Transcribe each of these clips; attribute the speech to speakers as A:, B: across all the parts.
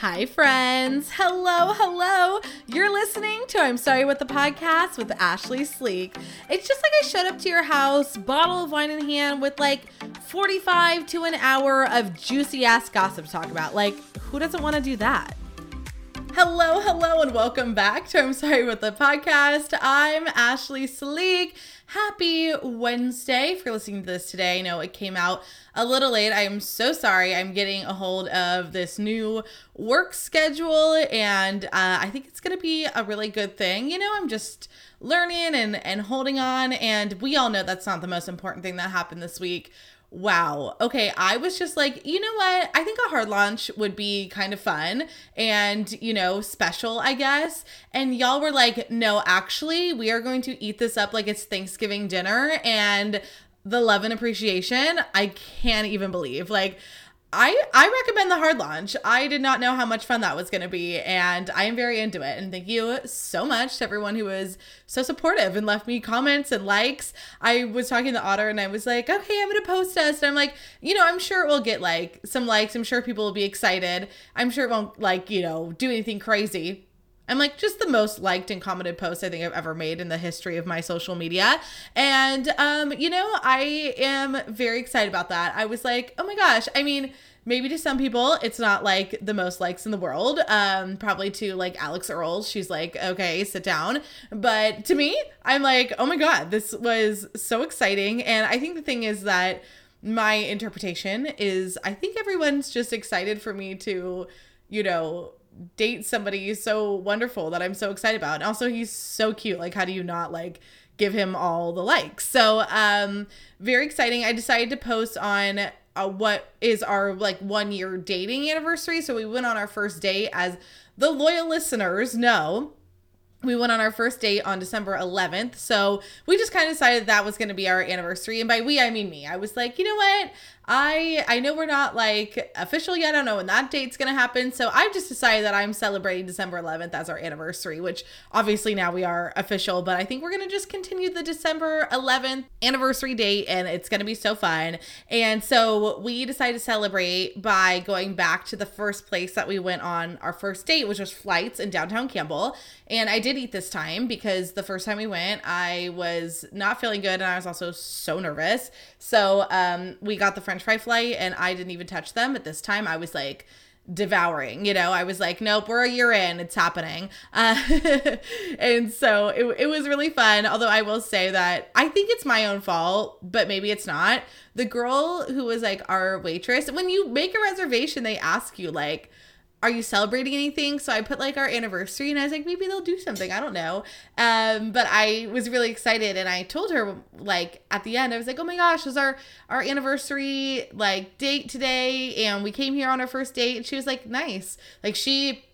A: Hi, friends. Hello, hello. You're listening to I'm Sorry with the podcast with Ashlee Sleek. It's just like I showed up to your house, bottle of wine in hand, with like 45 to an hour of juicy ass gossip to talk about. Like, who doesn't want to do that? Hello, hello, and welcome back to I'm Sorry with the podcast. I'm Ashlee Sleek. Happy Wednesday for listening to this today. I know it came out a little late. I am so sorry. I'm getting a hold of this new work schedule, and uh, I think it's going to be a really good thing. You know, I'm just learning and, and holding on, and we all know that's not the most important thing that happened this week wow. Okay, I was just like, you know what? I think a hard launch would be kind of fun and, you know, special, I guess. And y'all were like, no, actually, we are going to eat this up like it's Thanksgiving dinner. And the love and appreciation, I can't even believe. Like, I I recommend the hard launch. I did not know how much fun that was going to be and I am very into it. And thank you so much to everyone who was so supportive and left me comments and likes. I was talking to Otter and I was like, "Okay, I'm going to post us." And I'm like, "You know, I'm sure it will get like some likes. I'm sure people will be excited. I'm sure it won't like, you know, do anything crazy." I'm like just the most liked and commented post I think I've ever made in the history of my social media. And um, you know, I am very excited about that. I was like, "Oh my gosh." I mean, maybe to some people it's not like the most likes in the world. Um, probably to like Alix Earle, she's like, "Okay, sit down." But to me, I'm like, "Oh my god, this was so exciting." And I think the thing is that my interpretation is I think everyone's just excited for me to, you know, date somebody so wonderful that I'm so excited about. And also he's so cute. Like how do you not like give him all the likes? So um very exciting. I decided to post on uh, what is our like 1 year dating anniversary. So we went on our first date as the loyal listeners know we went on our first date on December 11th. So we just kind of decided that was going to be our anniversary. And by we, I mean me. I was like, you know what? I I know we're not like official yet. I don't know when that date's gonna happen. So I've just decided that I'm celebrating December 11th as our anniversary, which obviously now we are official, but I think we're gonna just continue the December 11th anniversary date and it's gonna be so fun. And so we decided to celebrate by going back to the first place that we went on our first date, which was flights in downtown Campbell. And I did eat this time because the first time we went, I was not feeling good and I was also so nervous. So um, we got the French french fry flight and I didn't even touch them. At this time, I was like, devouring you know? I was like nope we're a year in. It's happening. Uh, and so it, it was really fun. Although i will say that i think it's my own fault but maybe it's not. The girl who was like our waitress when you make a reservation they ask you like are you celebrating anything? So I put like our anniversary and I was like, maybe they'll do something. I don't know. Um, but I was really excited and I told her like at the end, I was like, oh my gosh, it was our, our anniversary like date today. And we came here on our first date. And she was like, nice. Like she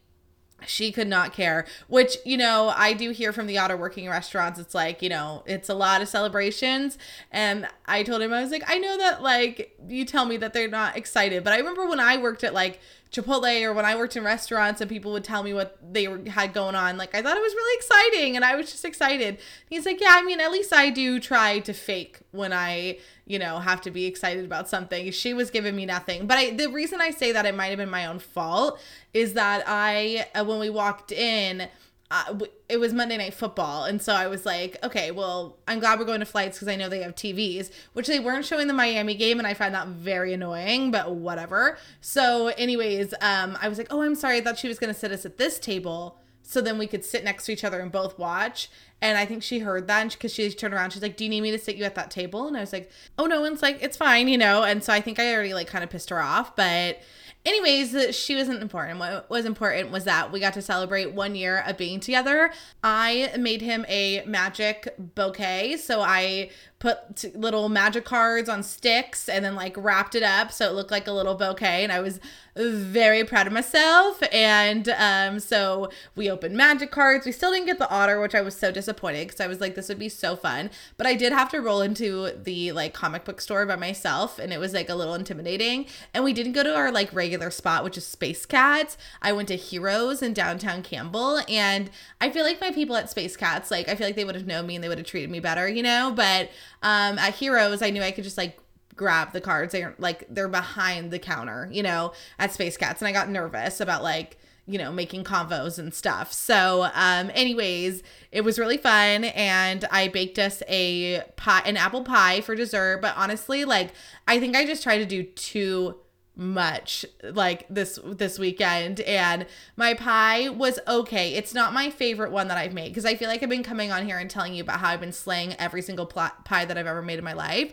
A: she could not care which you know i do hear from the otter working restaurants it's like you know it's a lot of celebrations and i told him i was like i know that like you tell me that they're not excited but i remember when i worked at like Chipotle or when I worked in restaurants and people would tell me what they were, had going on. Like I thought it was really exciting and I was just excited. He's like, "Yeah, I mean, at least I do try to fake when I, you know, have to be excited about something." She was giving me nothing. But I the reason I say that it might have been my own fault is that I uh, when we walked in, uh, it was Monday Night Football, and so I was like, okay, well, I'm glad we're going to flights because I know they have TVs, which they weren't showing the Miami game, and I find that very annoying, but whatever. So, anyways, um, I was like, oh, I'm sorry, I thought she was gonna sit us at this table, so then we could sit next to each other and both watch. And I think she heard that because she turned around. She's like, "Do you need me to sit you at that table?" And I was like, "Oh no." It's like, "It's fine," you know. And so I think I already like kind of pissed her off, but anyways, she wasn't important. What was important was that we got to celebrate one year of being together. I made him a magic bouquet. So I put little magic cards on sticks and then like wrapped it up so it looked like a little bouquet. And I was very proud of myself. And um, so we opened magic cards. We still didn't get the otter, which I was so disappointed because I was like, this would be so fun. But I did have to roll into the like comic book store by myself, and it was like a little intimidating. And we didn't go to our like regular spot, which is Space Cats. I went to Heroes in downtown Campbell, and I feel like my people at Space Cats, like I feel like they would have known me and they would have treated me better, you know. But um, at Heroes, I knew I could just like grab the cards. They're like they're behind the counter, you know, at Space Cats, and I got nervous about like you know making convos and stuff. So, um, anyways, it was really fun, and I baked us a pie, an apple pie for dessert. But honestly, like I think I just tried to do two much like this this weekend and my pie was okay. It's not my favorite one that i've made because i feel like i've been coming on here and telling you about how i've been slaying every single pie that i've ever made in my life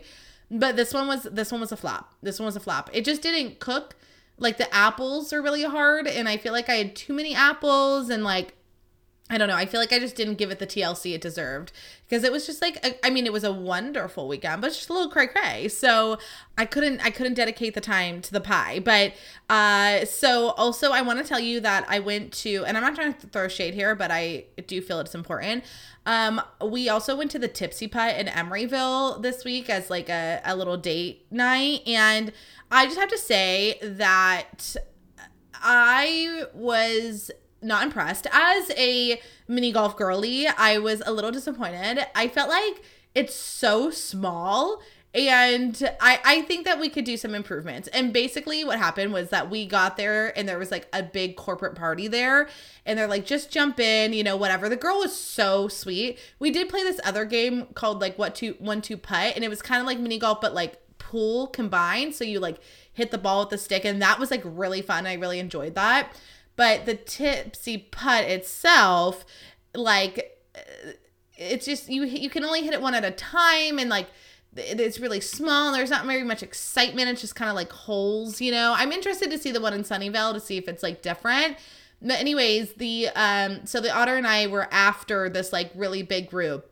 A: but this one was this one was a flop. This one was a flop. It just didn't cook. Like the apples are really hard and i feel like i had too many apples and like I don't know. I feel like I just didn't give it the TLC it deserved because it was just like a, I mean, it was a wonderful weekend, but just a little cray cray. So I couldn't I couldn't dedicate the time to the pie. But uh, so also I want to tell you that I went to, and I'm not trying to throw shade here, but I do feel it's important. Um, we also went to the Tipsy Putt in Emeryville this week as like a, a little date night, and I just have to say that I was not impressed. As a mini golf girly, I was a little disappointed. I felt like it's so small and I, I think that we could do some improvements. And basically, what happened was that we got there and there was like a big corporate party there. And they're like, just jump in, you know, whatever. The girl was so sweet. We did play this other game called like what two one two putt. And it was kind of like mini golf, but like pool combined. So you like hit the ball with the stick. And that was like really fun. I really enjoyed that. But the tipsy putt itself, like it's just you you can only hit it one at a time and like it's really small there's not very much excitement. It's just kind of like holes you know? I'm interested to see the one in sunnyvale to see if it's like different. But anyways the um so the otter and i were after this like really big group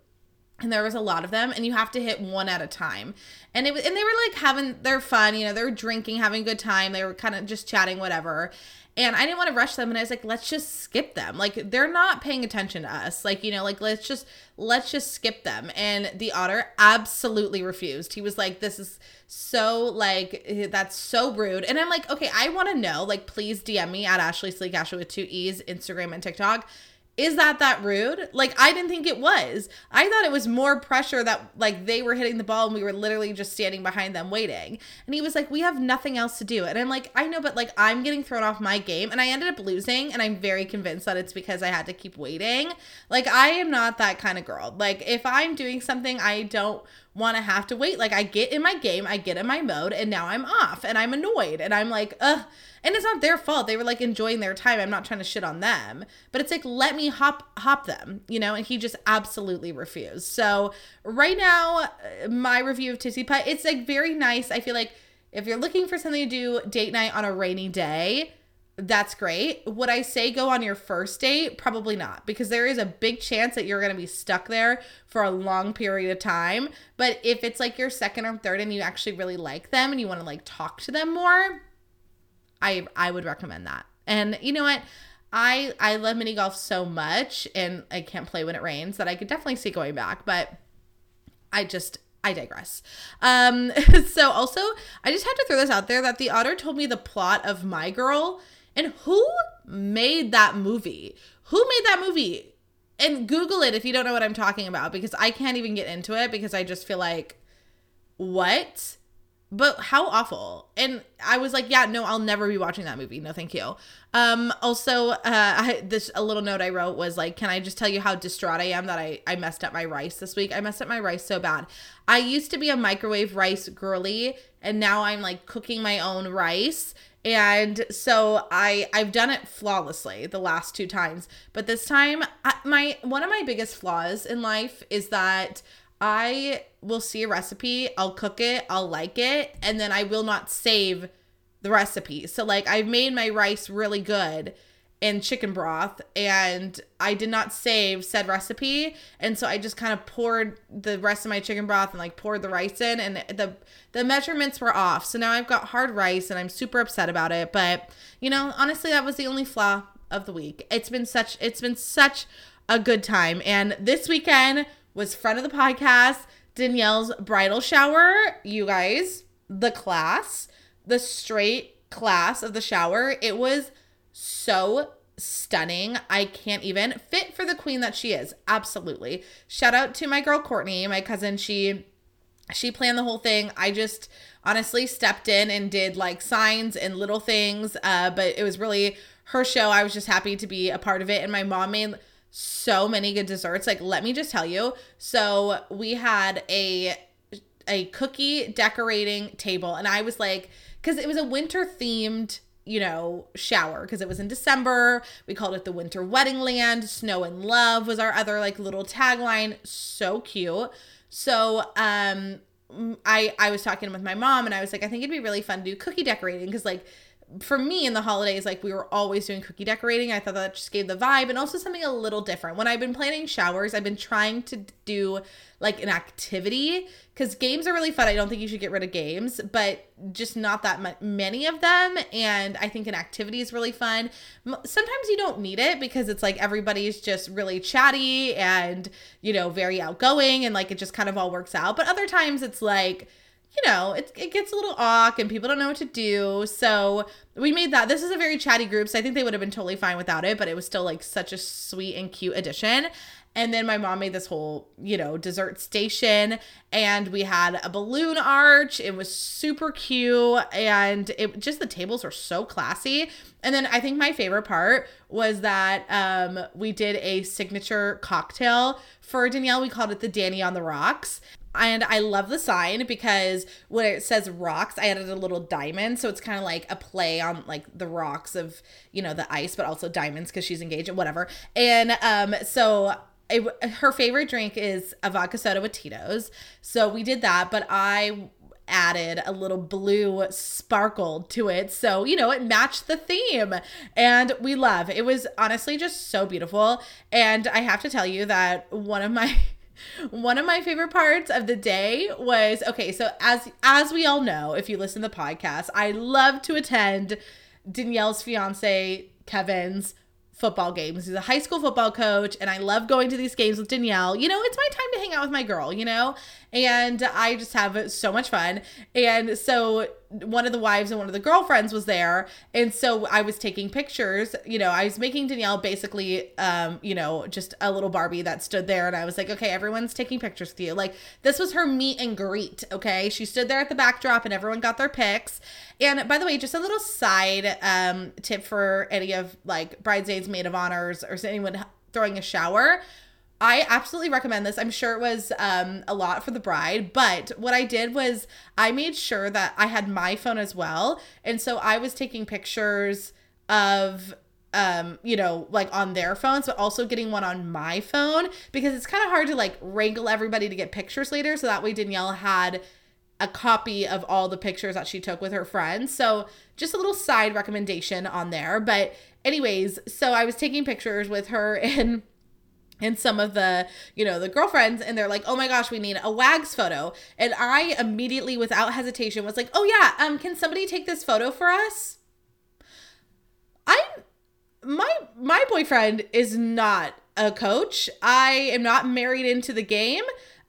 A: and there was a lot of them and you have to hit one at a time. And it was and they were like having their fun you know they were drinking having a good time. They were kind of just chatting whatever and I didn't want to rush them and I was like let's just skip them. Like they're not paying attention to us. Like you know like let's just let's just skip them. And the otter absolutely refused. He was like this is so like that's so rude. And I'm like okay I want to know like please DM me at Ashlee Sleek Ashlee with two E's Instagram and TikTok is that that rude? Like I didn't think it was. I thought it was more pressure that like they were hitting the ball and we were literally just standing behind them waiting. And he was like, "We have nothing else to do." And I'm like, "I know, but like I'm getting thrown off my game." And I ended up losing, and I'm very convinced that it's because I had to keep waiting. Like I am not that kind of girl. Like if I'm doing something, I don't want to have to wait. Like I get in my game, I get in my mode, and now I'm off and I'm annoyed and I'm like, ugh. And it's not their fault. They were like enjoying their time. I'm not trying to shit on them. But it's like, let me hop hop them, you know? And he just absolutely refused. So right now, uh, my review of Tipsy Putt, it's like very nice. I feel like if you're looking for something to do date night on a rainy day, that's great. Would I say go on your first date? Probably not, because there is a big chance that you're going to be stuck there for a long period of time. But if it's like your second or third and you actually really like them and you want to like talk to them more, I I would recommend that. And you know what? I I love mini golf so much and I can't play when it rains that I could definitely see going back, but I just I digress. Um so also I just had to throw this out there that the otter told me the plot of My Girl and who made that movie? Who made that movie? And Google it if you don't know what I'm talking about because I can't even get into it because I just feel like, what? But how awful. And I was like, yeah, no, I'll never be watching that movie. No, thank you. Um, also, uh, I, this a little note I wrote was like, can I just tell you how distraught I am that I, I messed up my rice this week? I messed up my rice so bad. I used to be a microwave rice girly, and now I'm like cooking my own rice and so i i've done it flawlessly the last two times but this time I, my one of my biggest flaws in life is that i will see a recipe i'll cook it i'll like it and then i will not save the recipe. So like i've made my rice really good in chicken broth and I did not save said recipe and so I just kind of poured the rest of my chicken broth and like poured the rice in and the the measurements were off. So now I've got hard rice and I'm super upset about it, but you know, honestly that was the only flaw of the week. It's been such it's been such a good time and this weekend was front of the podcast Danielle's bridal shower. You guys, the class, the straight class of the shower, it was so stunning. I can't even fit for the queen that she is. Absolutely. Shout out to my girl Courtney, my cousin. She she planned the whole thing. I just honestly stepped in and did like signs and little things. Uh, but it was really her show. I was just happy to be a part of it. And my mom made so many good desserts. Like, let me just tell you. So we had a a cookie decorating table, and I was like, because it was a winter themed you know, shower because it was in December. We called it the Winter Wedding Land. Snow and Love was our other like little tagline. So cute. So, um I I was talking with my mom and I was like I think it'd be really fun to do cookie decorating because like for me in the holidays, like we were always doing cookie decorating. I thought that just gave the vibe and also something a little different. When I've been planning showers, I've been trying to do like an activity because games are really fun. I don't think you should get rid of games, but just not that many of them. And I think an activity is really fun. Sometimes you don't need it because it's like everybody's just really chatty and, you know, very outgoing and like it just kind of all works out. But other times it's like, you know, it, it gets a little awk and people don't know what to do. So we made that. This is a very chatty group, so I think they would have been totally fine without it, but it was still like such a sweet and cute addition. And then my mom made this whole, you know, dessert station and we had a balloon arch. It was super cute and it just the tables were so classy. And then I think my favorite part was that um we did a signature cocktail for Danielle. We called it the Danny on the Rocks and I love the sign because when it says rocks, I added a little diamond. So it's kind of like a play on like the rocks of, you know, the ice, but also diamonds because she's engaged and whatever. And um, so it, her favorite drink is a vodka soda with Tito's. So we did that, but I added a little blue sparkle to it. So, you know, it matched the theme. And we love. It was honestly just so beautiful. And I have to tell you that one of my one of my favorite parts of the day was okay, so as as we all know, if you listen to the podcast, I love to attend Danielle's fiance Kevin's football games. He's a high school football coach, and I love going to these games with Danielle. You know, it's my time to hang out with my girl, you know? And I just have so much fun. And so one of the wives and one of the girlfriends was there. And so I was taking pictures. You know, I was making Danielle basically, um, you know, just a little Barbie that stood there. And I was like, okay, everyone's taking pictures with you. Like, this was her meet and greet. Okay. She stood there at the backdrop and everyone got their pics. And by the way, just a little side um, tip for any of like bridesmaids, maid of honors, or anyone throwing a shower I absolutely recommend this. I'm sure it was um, a lot for the bride, but what I did was I made sure that I had my phone as well. And so I was taking pictures of um you know like on their phones but also getting one on my phone because it's kind of hard to like wrangle everybody to get pictures later so that way Danielle had a copy of all the pictures that she took with her friends so just a little side recommendation on there but anyways so I was taking pictures with her and and some of the you know the girlfriends and they're like oh my gosh we need a wags photo. And i immediately without hesitation was like oh yeah um can somebody take this photo for us? I my my boyfriend is not a coach. I am not married into the game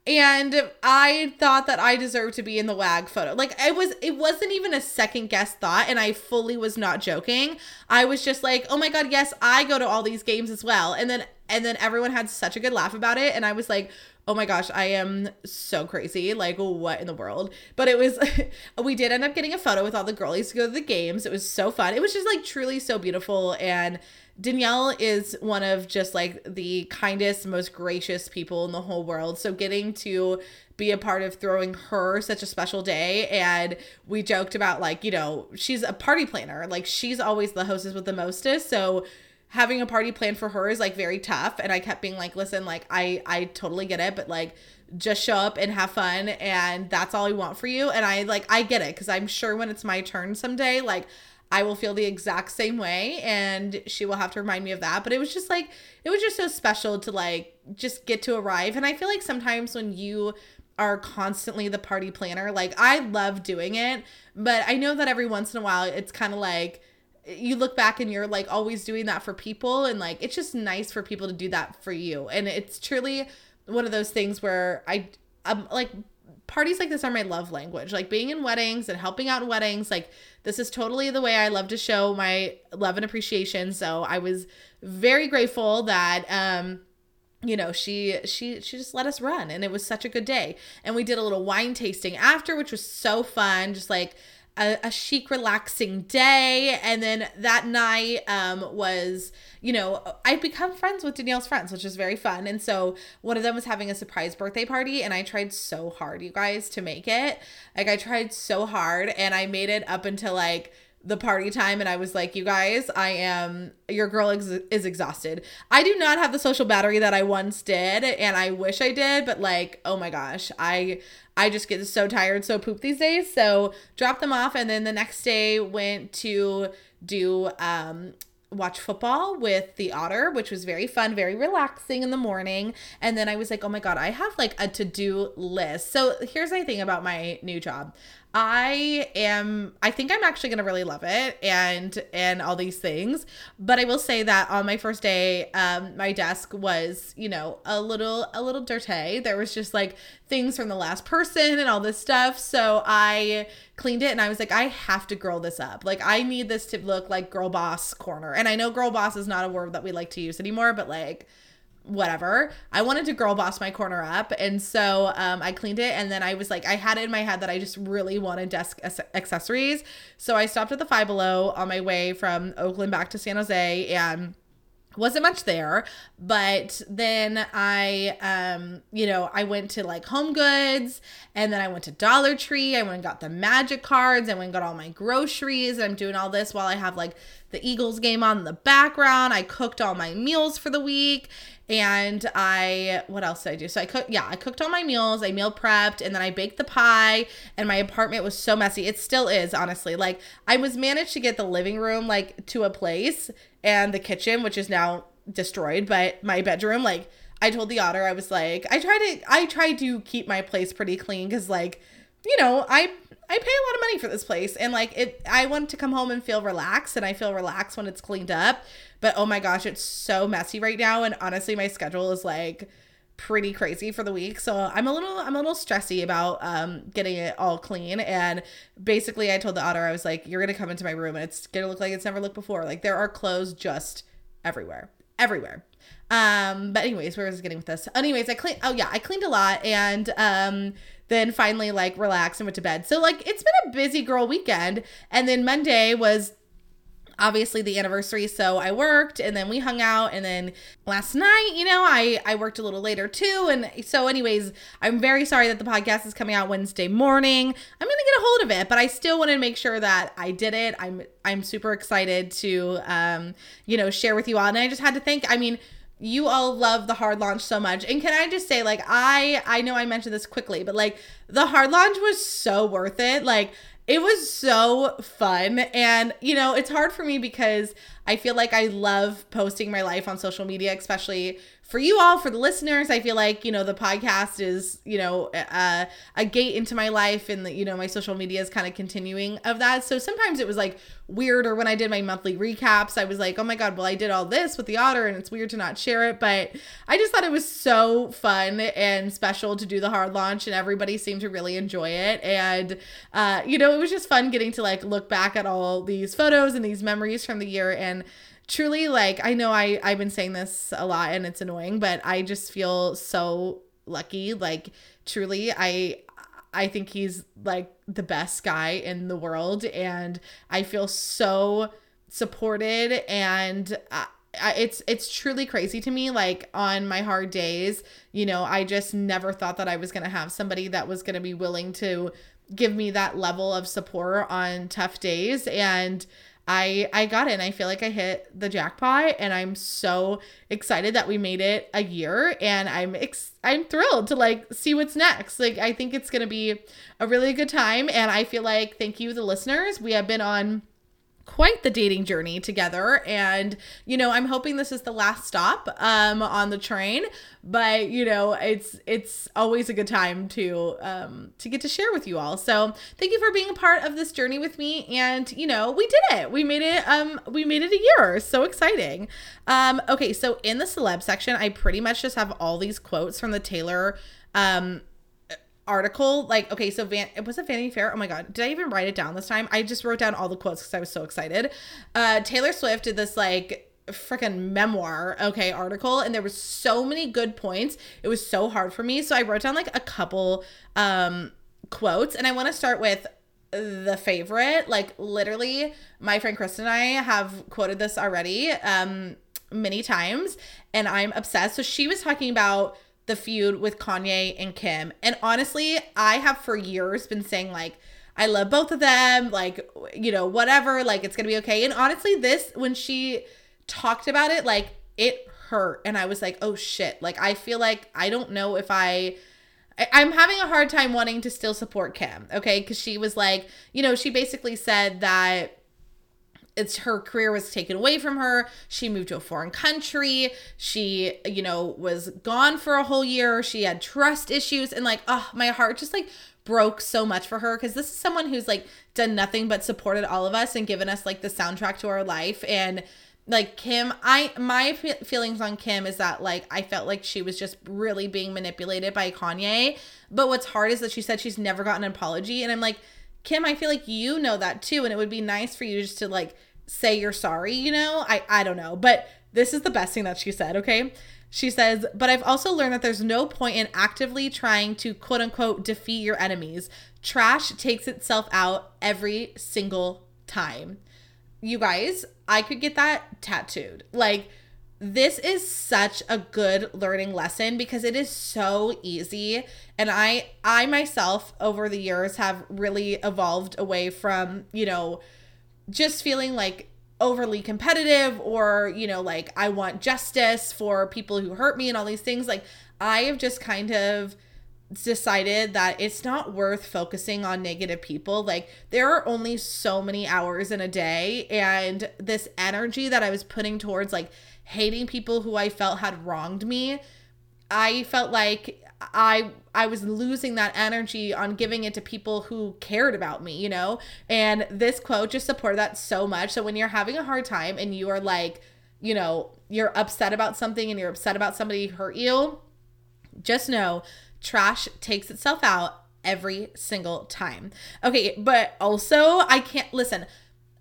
A: and i thought that i deserved to be in the wag photo. Like it was it wasn't even a second guess thought and i fully was not joking. I was just like oh my god yes i go to all these games as well. And then and then everyone had such a good laugh about it and i was like oh my gosh i am so crazy like what in the world but it was we did end up getting a photo with all the girlies to go to the games it was so fun it was just like truly so beautiful and Danielle is one of just like the kindest, most gracious people in the whole world. So getting to be a part of throwing her such a special day and we joked about like, you know, she's a party planner. Like she's always the hostess with the mostest. So having a party planned for her is like very tough and I kept being like, "Listen, like I I totally get it, but like just show up and have fun and that's all I want for you." And I like I get it cuz I'm sure when it's my turn someday, like I will feel the exact same way and she will have to remind me of that. But it was just like it was just so special to like just get to arrive. And I feel like sometimes when you are constantly the party planner, like I love doing it, but I know that every once in a while it's kind of like you look back and you're like always doing that for people and like it's just nice for people to do that for you. And it's truly one of those things where I I'm like parties like this are my love language. Like being in weddings and helping out in weddings, like this is totally the way I love to show my love and appreciation. So I was very grateful that um you know she she she just let us run and it was such a good day and we did a little wine tasting after which was so fun just like a, a chic relaxing day. And then that night um was you know I've become friends with danielle's friends which is very fun. And so one of them was having a surprise birthday party and i tried so hard you guys to make it. Like i tried so hard and i made it up until like the party time and I was like, you guys, I am your girl ex- is exhausted. I do not have the social battery that I once did and I wish I did, but like, oh my gosh, I I just get so tired, so poop these days. So, dropped them off and then the next day went to do um watch football with the otter, which was very fun, very relaxing in the morning. And then I was like, oh my God, I have like a to do list. So here's the thing about my new job I am I think I'm actually going to really love it and and all these things. But I will say that on my first day um my desk was, you know, a little a little dirty. There was just like things from the last person and all this stuff. So I cleaned it and I was like I have to girl this up. Like I need this to look like girl boss corner. And I know girl boss is not a word that we like to use anymore, but like whatever. I wanted to girl boss my corner up. And so um, I cleaned it. And then I was like, I had it in my head that I just really wanted desk accessories. So I stopped at the Five Below on my way from Oakland back to San Jose and wasn't much there but then i um you know i went to like home goods and then i went to dollar tree i went and got the magic cards i went and got all my groceries and i'm doing all this while i have like the eagles game on in the background i cooked all my meals for the week and I what else did I do? So I cooked yeah, I cooked all my meals, I meal prepped, and then I baked the pie, and my apartment was so messy. It still is, honestly. Like I was managed to get the living room like to a place and the kitchen, which is now destroyed, but my bedroom, like I told the otter, I was like, I try to I try to keep my place pretty clean because like, you know, I I pay a lot of money for this place and like it I want to come home and feel relaxed and I feel relaxed when it's cleaned up. But oh my gosh, it's so messy right now and honestly my schedule is like pretty crazy for the week. So I'm a little I'm a little stressy about um getting it all clean and basically I told the otter I was like you're going to come into my room and it's going to look like it's never looked before. Like there are clothes just everywhere. Everywhere. Um but anyways, where was I getting with this? Anyways, I cleaned oh yeah, I cleaned a lot and um then finally like relaxed and went to bed. So like it's been a busy girl weekend. And then Monday was obviously the anniversary so i worked and then we hung out and then last night you know i i worked a little later too and so anyways i'm very sorry that the podcast is coming out wednesday morning i'm gonna get a hold of it but i still want to make sure that i did it i'm i'm super excited to um you know share with you all and i just had to thank i mean you all love the hard launch so much. And can i just say like i i know i mentioned this quickly but like the hard launch was so worth it. Like it was so fun. And you know it's hard for me because i feel like i love posting my life on social media especially for you all, for the listeners, I feel like, you know, the podcast is, you know, a, a gate into my life and, the, you know, my social media is kind of continuing of that. So sometimes it was like weird, or when I did my monthly recaps, I was like, oh my God, well, I did all this with the otter and it's weird to not share it. But I just thought it was so fun and special to do the hard launch and everybody seemed to really enjoy it. And, uh, you know, it was just fun getting to like look back at all these photos and these memories from the year and, truly like I know I I've been saying this a lot and it's annoying, but I just feel so lucky. Like truly, I I think he's like the best guy in the world, and I feel so supported and. I, it's it's truly crazy to me like on my hard days you know i just never thought that i was going to have somebody that was going to be willing to give me that level of support on tough days and I I got it and I feel like I hit the jackpot and I'm so excited that we made it a year and I'm ex- I'm thrilled to like see what's next. Like I think it's going to be a really good time and I feel like thank you the listeners. We have been on quite the dating journey together. And you know i'm hoping this is the last stop um on the train but you know it's it's always a good time to um to get to share with you all. So thank you for being a part of this journey with me. And you know we did it. We made it um we made it a year. So exciting. Um okay. So in the celeb section i pretty much just have all these quotes from the taylor um article like okay so van it was a vanity fair oh my god did i even write it down this time i just wrote down all the quotes because i was so excited uh taylor swift did this like freaking memoir, okay, article and there was so many good points. It was so hard for me. So I wrote down like a couple um quotes and I want to start with the favorite. Like literally my friend Kristen and I have quoted this already um many times and I'm obsessed. So she was talking about the feud with Kanye and Kim. And honestly, I have for years been saying like I love both of them, like you know, whatever, like it's to be okay. And honestly, this when she talked about it, like it hurt and I was like, "Oh shit." Like I feel like I don't know if I I'm having a hard time wanting to still support Kim, okay? Cuz she was like, you know, she basically said that it's her career was taken away from her. She moved to a foreign country. She, you know, was gone for a whole year. She had trust issues and like, oh, my heart just like broke so much for her because this is someone who's like done nothing but supported all of us and given us like the soundtrack to our life and like Kim, I my feelings on Kim is that like I felt like she was just really being manipulated by Kanye. But what's hard is that she said she's never gotten an apology and I'm like Kim, I feel like you know that too, and it would be nice for you just to like say you're sorry, you know? I I don't know, but this is the best thing that she said, okay? She says, but I've also learned that there's no point in actively trying to quote unquote defeat your enemies. Trash takes itself out every single time. You guys, I could get that tattooed. Like, this is such a good learning lesson because it is so easy. And i i myself over the years have really evolved away from you know just feeling like overly competitive or you know like i want justice for people who hurt me and all these things. Like i have just kind of decided that it's not worth focusing on negative people. Like there are only so many hours in a day and this energy that i was putting towards like hating people who I felt had wronged me, I felt like I I was losing that energy on giving it to people who cared about me, you know? And this quote just supported that so much. So when you're having a hard time and you are like, you know, you're upset about something and you're upset about somebody hurt you, just know trash takes itself out every single time. Okay, but also I can't listen.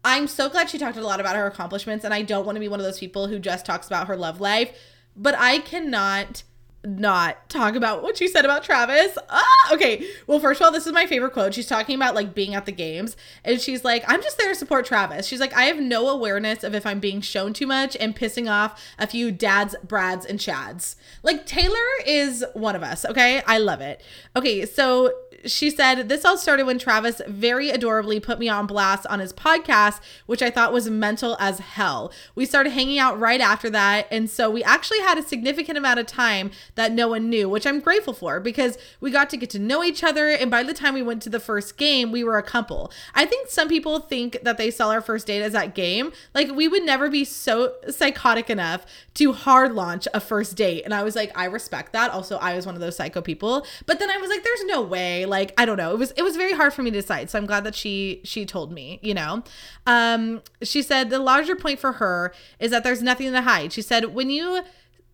A: I'm so glad she talked a lot about her accomplishments, and I don't want to be one of those people who just talks about her love life, but I cannot not talk about what she said about Travis. Ah, okay. Well, first of all, this is my favorite quote. She's talking about like being at the games, and she's like, I'm just there to support Travis. She's like, I have no awareness of if I'm being shown too much and pissing off a few dads, Brads, and Chads. Like, Taylor is one of us, okay? I love it. Okay, so she said, This all started when Travis very adorably put me on blast on his podcast, which I thought was mental as hell. We started hanging out right after that. And so we actually had a significant amount of time that no one knew, which I'm grateful for because we got to get to know each other. And by the time we went to the first game, we were a couple. I think some people think that they saw our first date as that game. Like, we would never be so psychotic enough to hard launch a first date. And I was like, I respect that. Also, I was one of those psycho people. But then I was like, there's no way like i don't know it was it was very hard for me to decide so i'm glad that she she told me you know um she said the larger point for her is that there's nothing to hide she said when you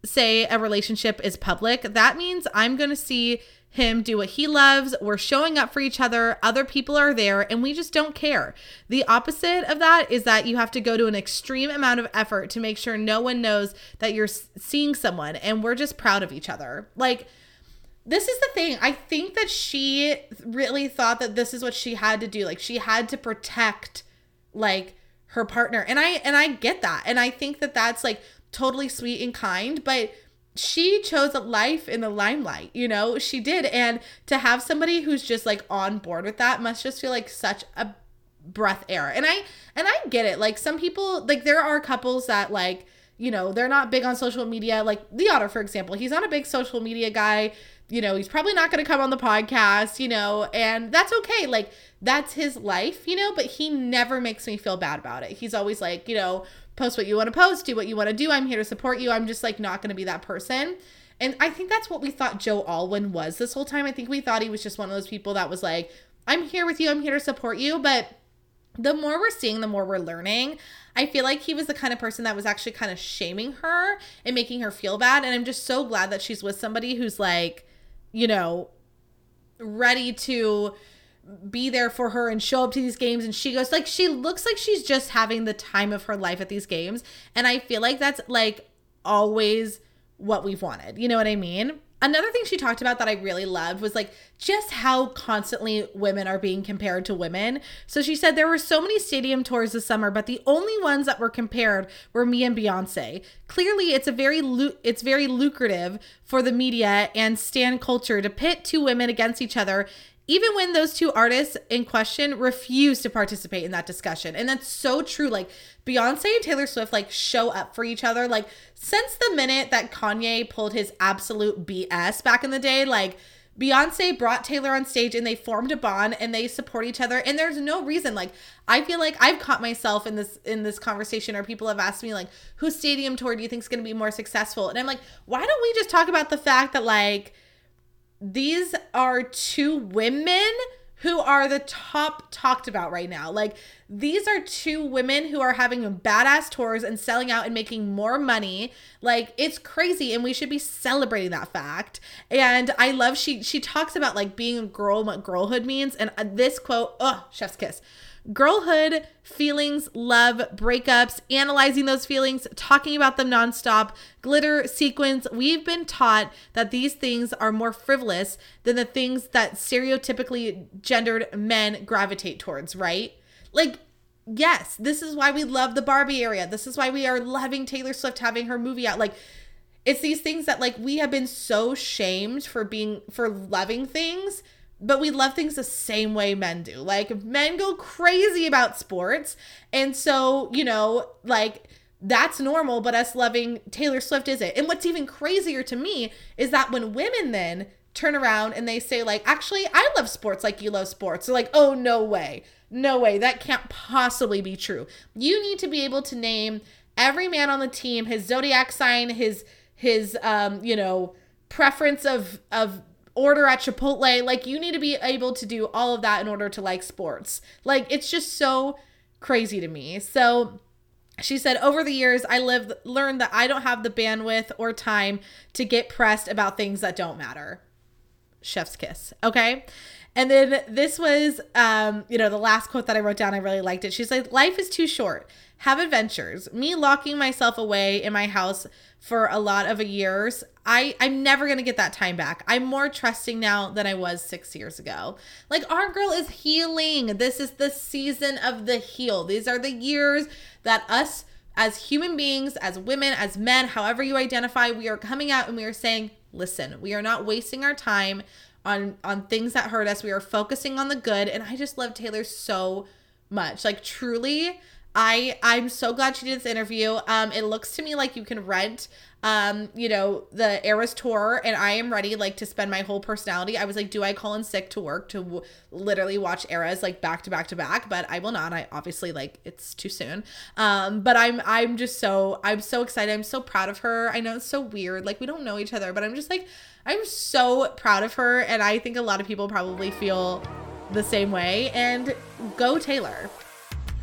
A: say a relationship is public that means i'm going to see him do what he loves. We're showing up for each other. Other people are there and we just don't care. The opposite of that is that you have to go to an extreme amount of effort to make sure no one knows that you're seeing someone and we're just proud of each other. Like, this is the thing. I think that she really thought that this is what she had to do. Like she had to protect like her partner. And I and I get that. And I think that that's like totally sweet and kind, but she chose a life in the limelight, you know? She did. And to have somebody who's just like on board with that must just feel like such a breath air. And I and I get it. Like some people like there are couples that like you know, they're not big on social media. Like the Otter, for example, he's not a big social media guy you know, he's probably not going to come on the podcast, you know, and that's okay. Like, that's his life, you know, but he never makes me feel bad about it. He's always like, you know, post what you want to post, do what you want to do. I'm here to support you. I'm just like not going to be that person. And I think that's what we thought Joe Alwyn was this whole time. I think we thought he was just one of those people that was like, I'm here with you. I'm here to support you. But the more we're seeing, the more we're learning. I feel like he was the kind of person that was actually kind of shaming her and making her feel bad. And I'm just so glad that she's with somebody who's like, you know, ready to be there for her and show up to these games and she goes like she looks like she's just having the time of her life at these games and I feel like that's like always what we've wanted. You know what I mean? Another thing she talked about that I really loved was like just how constantly women are being compared to women. So she said there were so many stadium tours this summer, but the only ones that were compared were me and Beyonce. Clearly, it's a very lu- it's very lucrative for the media and stan culture to pit two women against each other even when those two artists in question refuse to participate in that discussion. And that's so true. Like Beyonce and Taylor Swift like show up for each other. Like since the minute that Kanye pulled his absolute BS back in the day, like Beyonce brought Taylor on stage and they formed a bond and they support each other and there's no reason like I feel like I've caught myself in this in this conversation or people have asked me like whose stadium tour do you think is going to be more successful and I'm like why don't we just talk about the fact that like these are two women who are the top talked about right now. Like these are two women who are having badass tours and selling out and making more money. Like it's crazy and we should be celebrating that fact. And I love she she talks about like being a girl what girlhood means and uh, this quote, oh, chef's kiss girlhood, feelings, love, breakups, analyzing those feelings, talking about them nonstop, glitter, sequins. We've been taught that these things are more frivolous than the things that stereotypically gendered men gravitate towards, right? Like, yes, this is why we love the Barbie area. This is why we are loving Taylor Swift having her movie out. Like, it's these things that like we have been so shamed for being for loving things but we love things the same way men do. Like men go crazy about sports. And so, you know, like that's normal, but us loving Taylor Swift is it. And what's even crazier to me is that when women then turn around and they say, like, actually, I love sports like you love sports. They're like, oh, no way. No way. That can't possibly be true. You need to be able to name every man on the team, his zodiac sign, his his um, you know, preference of of order at Chipotle. Like you need to be able to do all of that in order to like sports. Like it's just so crazy to me. So she said over the years I lived learned that I don't have the bandwidth or time to get pressed about things that don't matter. Chef's kiss. Okay? And then this was um, you know, the last quote that I wrote down, I really liked it. She's like, Life is too short. Have adventures. Me locking myself away in my house for a lot of years, I I'm never going to get that time back. I'm more trusting now than I was 6 years ago. Like our girl is healing. This is the season of the heal. These are the years that us as human beings, as women, as men, however you identify, we are coming out and we are saying, "Listen, we are not wasting our time on on things that hurt us. We are focusing on the good." And I just love Taylor so much. Like truly, I I'm so glad she did this interview. Um, it looks to me like you can rent um, you know, the Eras tour, and I am ready like to spend my whole personality. I was like, do I call in sick to work to w- literally watch Eras like back to back to back? But I will not. I obviously like it's too soon. Um, but I'm I'm just so I'm so excited. I'm so proud of her. I know it's so weird. Like we don't know each other, but I'm just like I'm so proud of her, and I think a lot of people probably feel the same way. And go Taylor.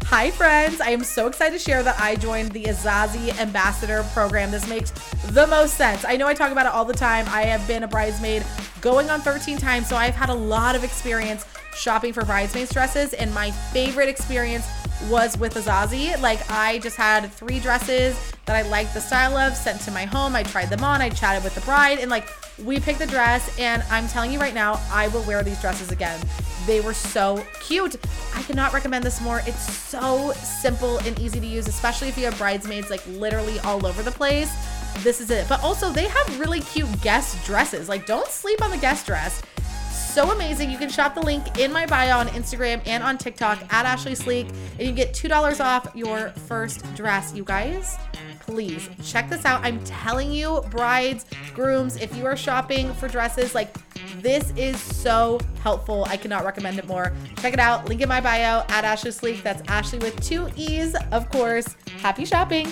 A: Hi, friends. I am so excited to share that I joined the Azazie Ambassador Program. This makes the most sense. I know I talk about it all the time. I have been a bridesmaid going on 13 times, so I've had a lot of experience shopping for bridesmaid dresses, and my favorite experience was with Azazie. Like, I just had three dresses that I liked the style of, sent to my home. I tried them on, I chatted with the bride, and like, we picked the dress, and I'm telling you right now, I will wear these dresses again. They were so cute. I cannot recommend this more. It's so simple and easy to use, especially if you have bridesmaids like literally all over the place. This is it. But also, they have really cute guest dresses. Like, don't sleep on the guest dress so amazing. You can shop the link in my bio on Instagram and on TikTok at Ashlee Sleek, and you get $2 off your first dress. You guys, please check this out. I'm telling you, brides, grooms, if you are shopping for dresses, like this is so helpful. I cannot recommend it more. Check it out. Link in my bio at Ashlee Sleek. That's Ashlee with two E's, of course. Happy shopping.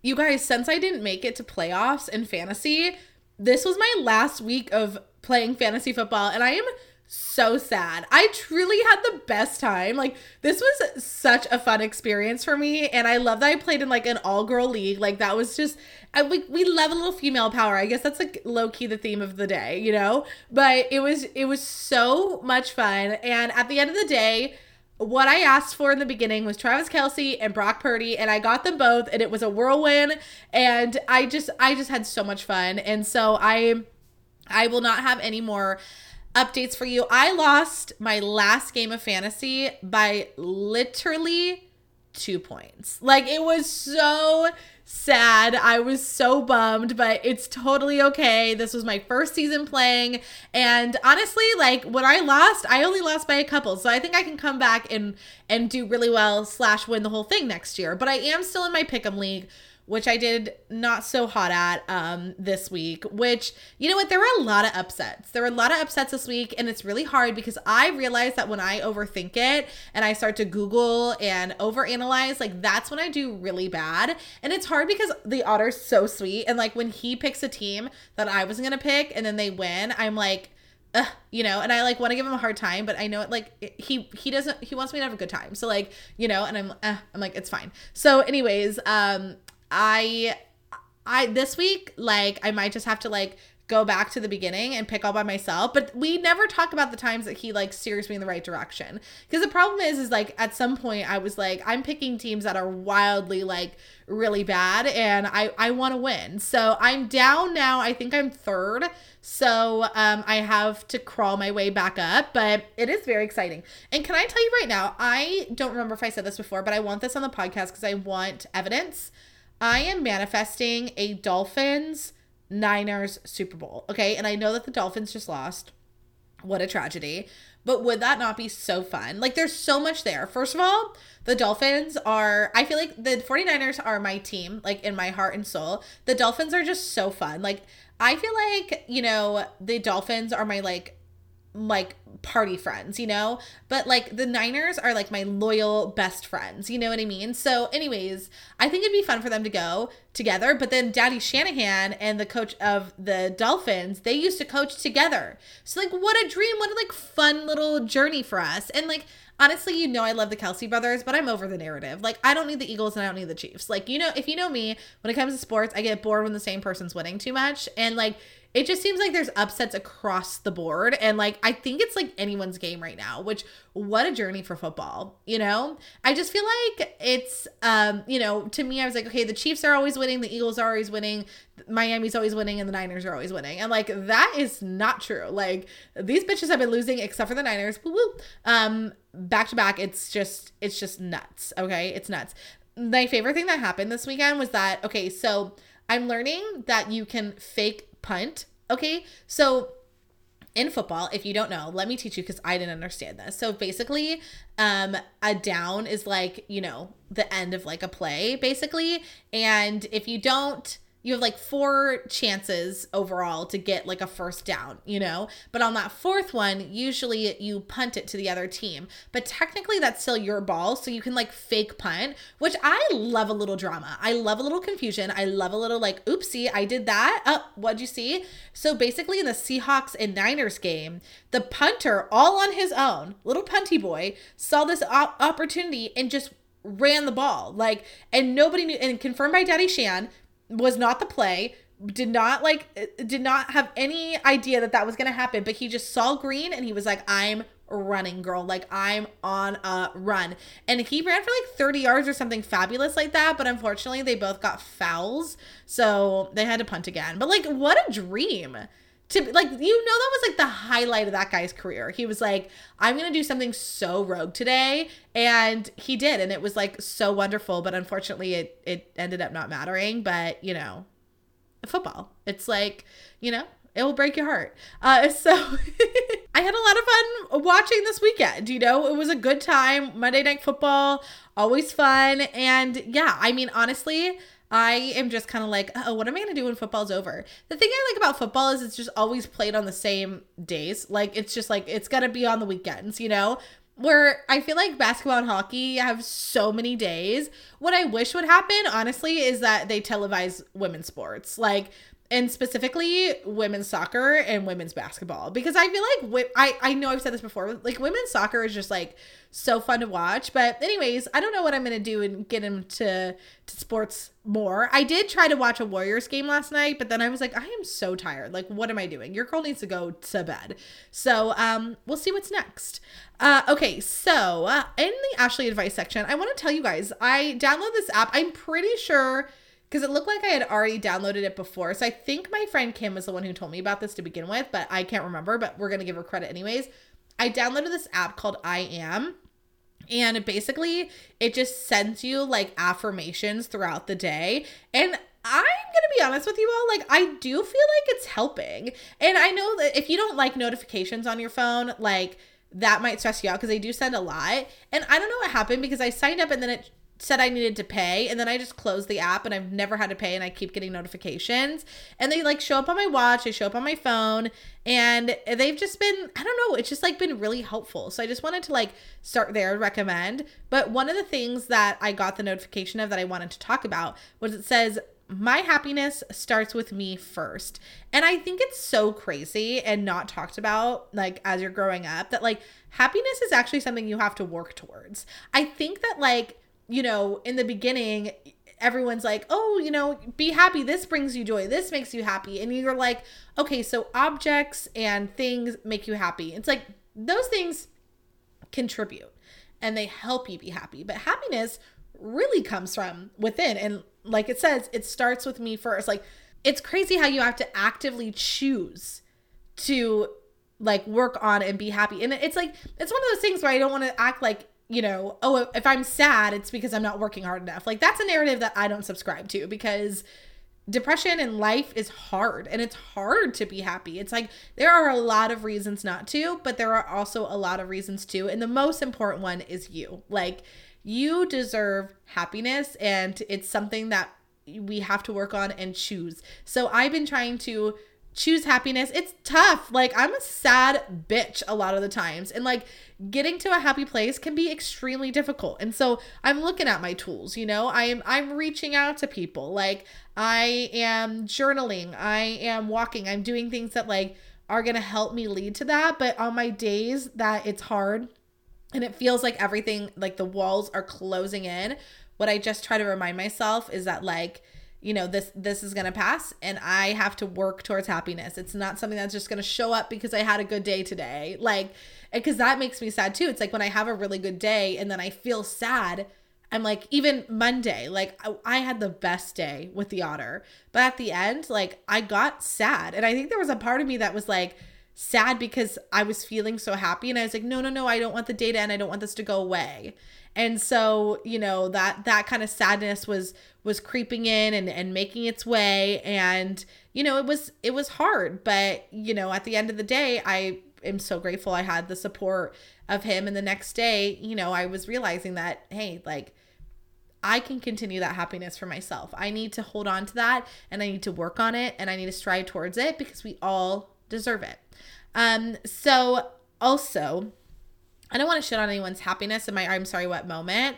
A: You guys, since I didn't make it to playoffs in fantasy, this was my last week of playing fantasy football and I am so sad. I truly had the best time. Like this was such a fun experience for me and I love that I played in like an all-girl league. Like that was just I, we, we love a little female power. I guess that's like low key the theme of the day, you know? But it was it was so much fun and at the end of the day, what I asked for in the beginning was Travis Kelce and Brock Purdy, and I got them both, and it was a whirlwind. And I just, I just had so much fun, and so I, I will not have any more updates for you. I lost my last game of fantasy by literally two points. Like it was so sad. I was so bummed, but it's totally okay. This was my first season playing. And honestly, like when I lost, I only lost by a couple. So I think I can come back and and do really well slash win the whole thing next year. But I am still in my pick'em league which I did not so hot at um, this week. Which, you know what, there were a lot of upsets. There were a lot of upsets this week, and it's really hard because I realize that when I overthink it and I start to Google and overanalyze, like that's when I do really bad. And it's hard because the otter's so sweet. And like when he picks a team that I wasn't gonna pick and then they win, I'm like, Ugh, you know, and I like want to give him a hard time, but I know it like he he doesn't he wants me to have a good time. So like, you know, and I'm uh, I'm like it's fine. So anyways, um I I this week like I might just have to like go back to the beginning and pick all by myself but we never talk about the times that he like steers me in the right direction. Because the problem is is like at some point i was like i'm picking teams that are wildly like really bad and i i want to win. So i'm down now. I think i'm third. So um i have to crawl my way back up but it is very exciting. And can i tell you right now i don't remember if i said this before but i want this on the podcast because i want evidence I am manifesting a Dolphins Niners Super Bowl. Okay. And I know that the Dolphins just lost. What a tragedy. But would that not be so fun? Like, there's so much there. First of all, the Dolphins are, I feel like the 49ers are my team, like in my heart and soul. The Dolphins are just so fun. Like, I feel like, you know, the Dolphins are my like like party friends, you know? But like the Niners are like my loyal best friends, you know what I mean? So, anyways, I think it'd be fun for them to go together. But then Daddy Shanahan and the coach of the Dolphins, they used to coach together. So, like, what a dream, what a like fun little journey for us. And like, honestly, you know, I love the Kelce brothers, but I'm over the narrative. Like, I don't need the Eagles and I don't need the Chiefs. Like, you know, if you know me, when it comes to sports, I get bored when the same person's winning too much. And like, it just seems like there's upsets across the board. And like i think it's like anyone's game right now which what a journey for football you know? I just feel like it's um you know to me i was like okay the chiefs are always winning the eagles are always winning miami's always winning and the niners are always winning. And like that is not true. Like these bitches have been losing except for the niners. Woo woo um back to back it's just it's just nuts okay? It's nuts. My favorite thing that happened this weekend was that okay so i'm learning that you can fake punt. Okay. So in football, if you don't know, let me teach you because I didn't understand this. So basically, um, a down is like, you know, the end of like a play, basically. And if you don't you have like four chances overall to get like a first down, you know? But on that fourth one, usually you punt it to the other team. But technically that's still your ball, so you can like fake punt, which I love a little drama. I love a little confusion. I love a little like, oopsie, I did that. Oh, what'd you see? So basically in the Seahawks and Niners game, the punter all on his own, little punty boy, saw this op- opportunity and just ran the ball. Like, and nobody knew, and confirmed by Daddy Shan, was not the play did not like did not have any idea that that was going to happen but he just saw green and he was like i'm running girl. Like i'm on a run. And he ran for like 30 yards or something fabulous like that but unfortunately they both got fouls so they had to punt again. But like what a dream to like you know that was like the highlight of that guy's career. He was like i'm gonna do something so rogue today and he did and it was like so wonderful but unfortunately it it ended up not mattering but you know football. It's like you know it will break your heart. Uh so i had a lot of fun watching this weekend you know? It was a good time. Monday night football always fun and yeah i mean honestly I am just kind of like, oh, what am I going to do when football's over? The thing I like about football is it's just always played on the same days. Like, it's just like, it's going to be on the weekends, you know? Where I feel like basketball and hockey have so many days. What I wish would happen, honestly, is that they televise women's sports. Like, and specifically women's soccer and women's basketball because I feel like I I know I've said this before like women's soccer is just like so fun to watch but anyways I don't know what I'm gonna do and get into to sports more. I did try to watch a Warriors game last night but then I was like I am so tired. Like what am I doing? Your girl needs to go to bed. So um we'll see what's next. Uh okay so uh, in the Ashlee advice section I want to tell you guys I download this app. I'm pretty sure because it looked like I had already downloaded it before. So I think my friend Kim was the one who told me about this to begin with, but I can't remember, but we're going to give her credit anyways. I downloaded this app called I Am. And basically, it just sends you like affirmations throughout the day. And I'm gonna be honest with you all, like I do feel like it's helping. And I know that if you don't like notifications on your phone, like that might stress you out because they do send a lot. And I don't know what happened because I signed up and then it said I needed to pay and then I just closed the app and I've never had to pay and I keep getting notifications and they like show up on my watch, they show up on my phone and they've just been I don't know, it's just like been really helpful. So I just wanted to like start there recommend. But one of the things that I got the notification of that I wanted to talk about was it says my happiness starts with me first. And I think it's so crazy and not talked about like as you're growing up that like happiness is actually something you have to work towards. I think that like you know, in the beginning, everyone's like, oh, you know, be happy. This brings you joy. This makes you happy. And you're like, okay, so objects and things make you happy. It's like those things contribute and they help you be happy. But happiness really comes from within. And like it says, it starts with me first. Like it's crazy how you have to actively choose to like work on and be happy. And it's like, it's one of those things where I don't want to act like you know, oh, if I'm sad, it's because I'm not working hard enough. Like that's a narrative that I don't subscribe to because depression in life is hard and it's hard to be happy. It's like there are a lot of reasons not to, but there are also a lot of reasons to. And the most important one is you. Like you deserve happiness and it's something that we have to work on and choose. So I've been trying to choose happiness. It's tough. Like I'm a sad bitch a lot of the times. And like getting to a happy place can be extremely difficult. And so I'm looking at my tools, you know. I am I'm reaching out to people. Like I am journaling, I am walking, I'm doing things that like are going to help me lead to that, but on my days that it's hard and it feels like everything like the walls are closing in, what I just try to remind myself is that like you know this this is going to pass and i have to work towards happiness. It's not something that's just going to show up because i had a good day today. Like because that makes me sad too. It's like when i have a really good day and then i feel sad i'm like even monday like I, I had the best day with the otter. But at the end like i got sad. And i think there was a part of me that was like sad because i was feeling so happy and i was like no no no i don't want the data and i don't want this to go away and so you know that that kind of sadness was was creeping in and and making its way and you know it was it was hard but you know at the end of the day i am so grateful i had the support of him and the next day you know i was realizing that hey like I can continue that happiness for myself. I need to hold on to that and I need to work on it and I need to strive towards it because we all deserve it. Um so also I don't want to shit on anyone's happiness in my I'm sorry what moment,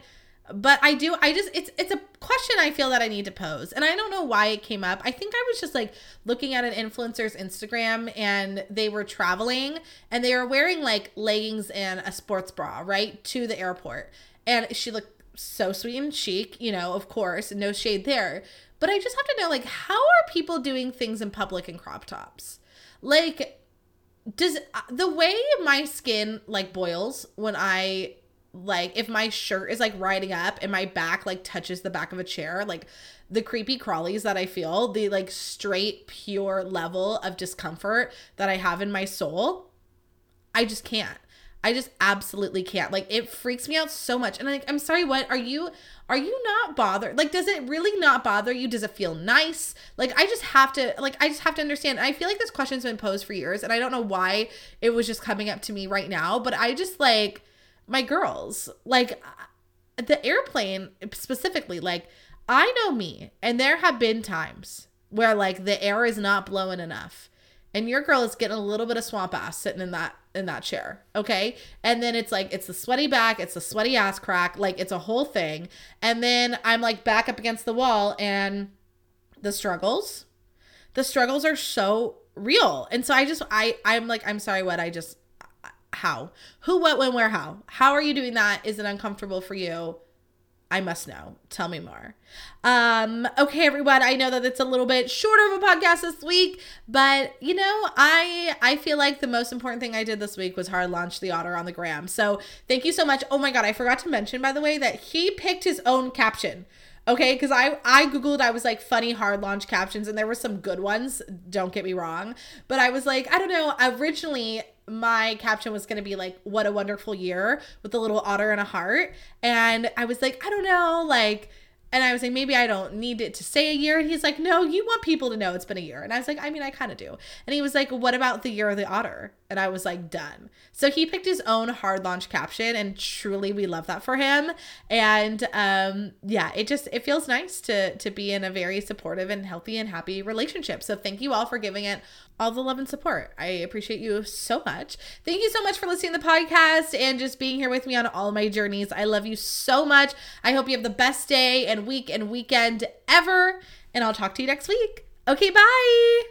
A: but I do I just it's it's a question I feel that I need to pose. And I don't know why it came up. I think I was just like looking at an influencer's Instagram and they were traveling and they were wearing like leggings and a sports bra, right? To the airport. And she looked so sweet and chic, you know, of course, no shade there. But I just have to know like how are people doing things in public in crop tops? Like does uh, the way my skin like boils when I like if my shirt is like riding up and my back like touches the back of a chair, like the creepy crawlies that I feel, the like straight pure level of discomfort that I have in my soul, I just can't. I just absolutely can't. Like it freaks me out so much. And like, I'm sorry, what? Are you are you not bothered? Like, does it really not bother you? Does it feel nice? Like, I just have to, like, I just have to understand. I feel like this question's been posed for years, and I don't know why it was just coming up to me right now, but I just like my girls, like uh, the airplane specifically, like, I know me, and there have been times where like the air is not blowing enough and your girl is getting a little bit of swamp ass sitting in that in that chair okay and then it's like it's the sweaty back it's the sweaty ass crack like it's a whole thing and then i'm like back up against the wall and the struggles the struggles are so real. And so I just I I'm like I'm sorry what I just how? Who what when where how? How are you doing that? Is it uncomfortable for you? I must know. Tell me more. Um, okay, everyone. I know that it's a little bit shorter of a podcast this week, but you know, I I feel like the most important thing I did this week was hard launch the otter on the gram. So thank you so much. Oh my god, I forgot to mention by the way that he picked his own caption. Okay, because I I googled I was like funny hard launch captions and there were some good ones. Don't get me wrong, but I was like I don't know. Originally my caption was going to be like what a wonderful year with a little otter and a heart and i was like i don't know like and I was like, maybe I don't need it to say a year. And he's like, no, you want people to know it's been a year. And I was like, I mean, I kind of do. And he was like, what about the year of the otter? And I was like, done. So he picked his own hard launch caption, and truly, we love that for him. And um, yeah, it just it feels nice to to be in a very supportive and healthy and happy relationship. So thank you all for giving it all the love and support. I appreciate you so much. Thank you so much for listening to the podcast and just being here with me on all my journeys. I love you so much. I hope you have the best day and week and weekend ever. And I'll talk to you next week. Okay, bye.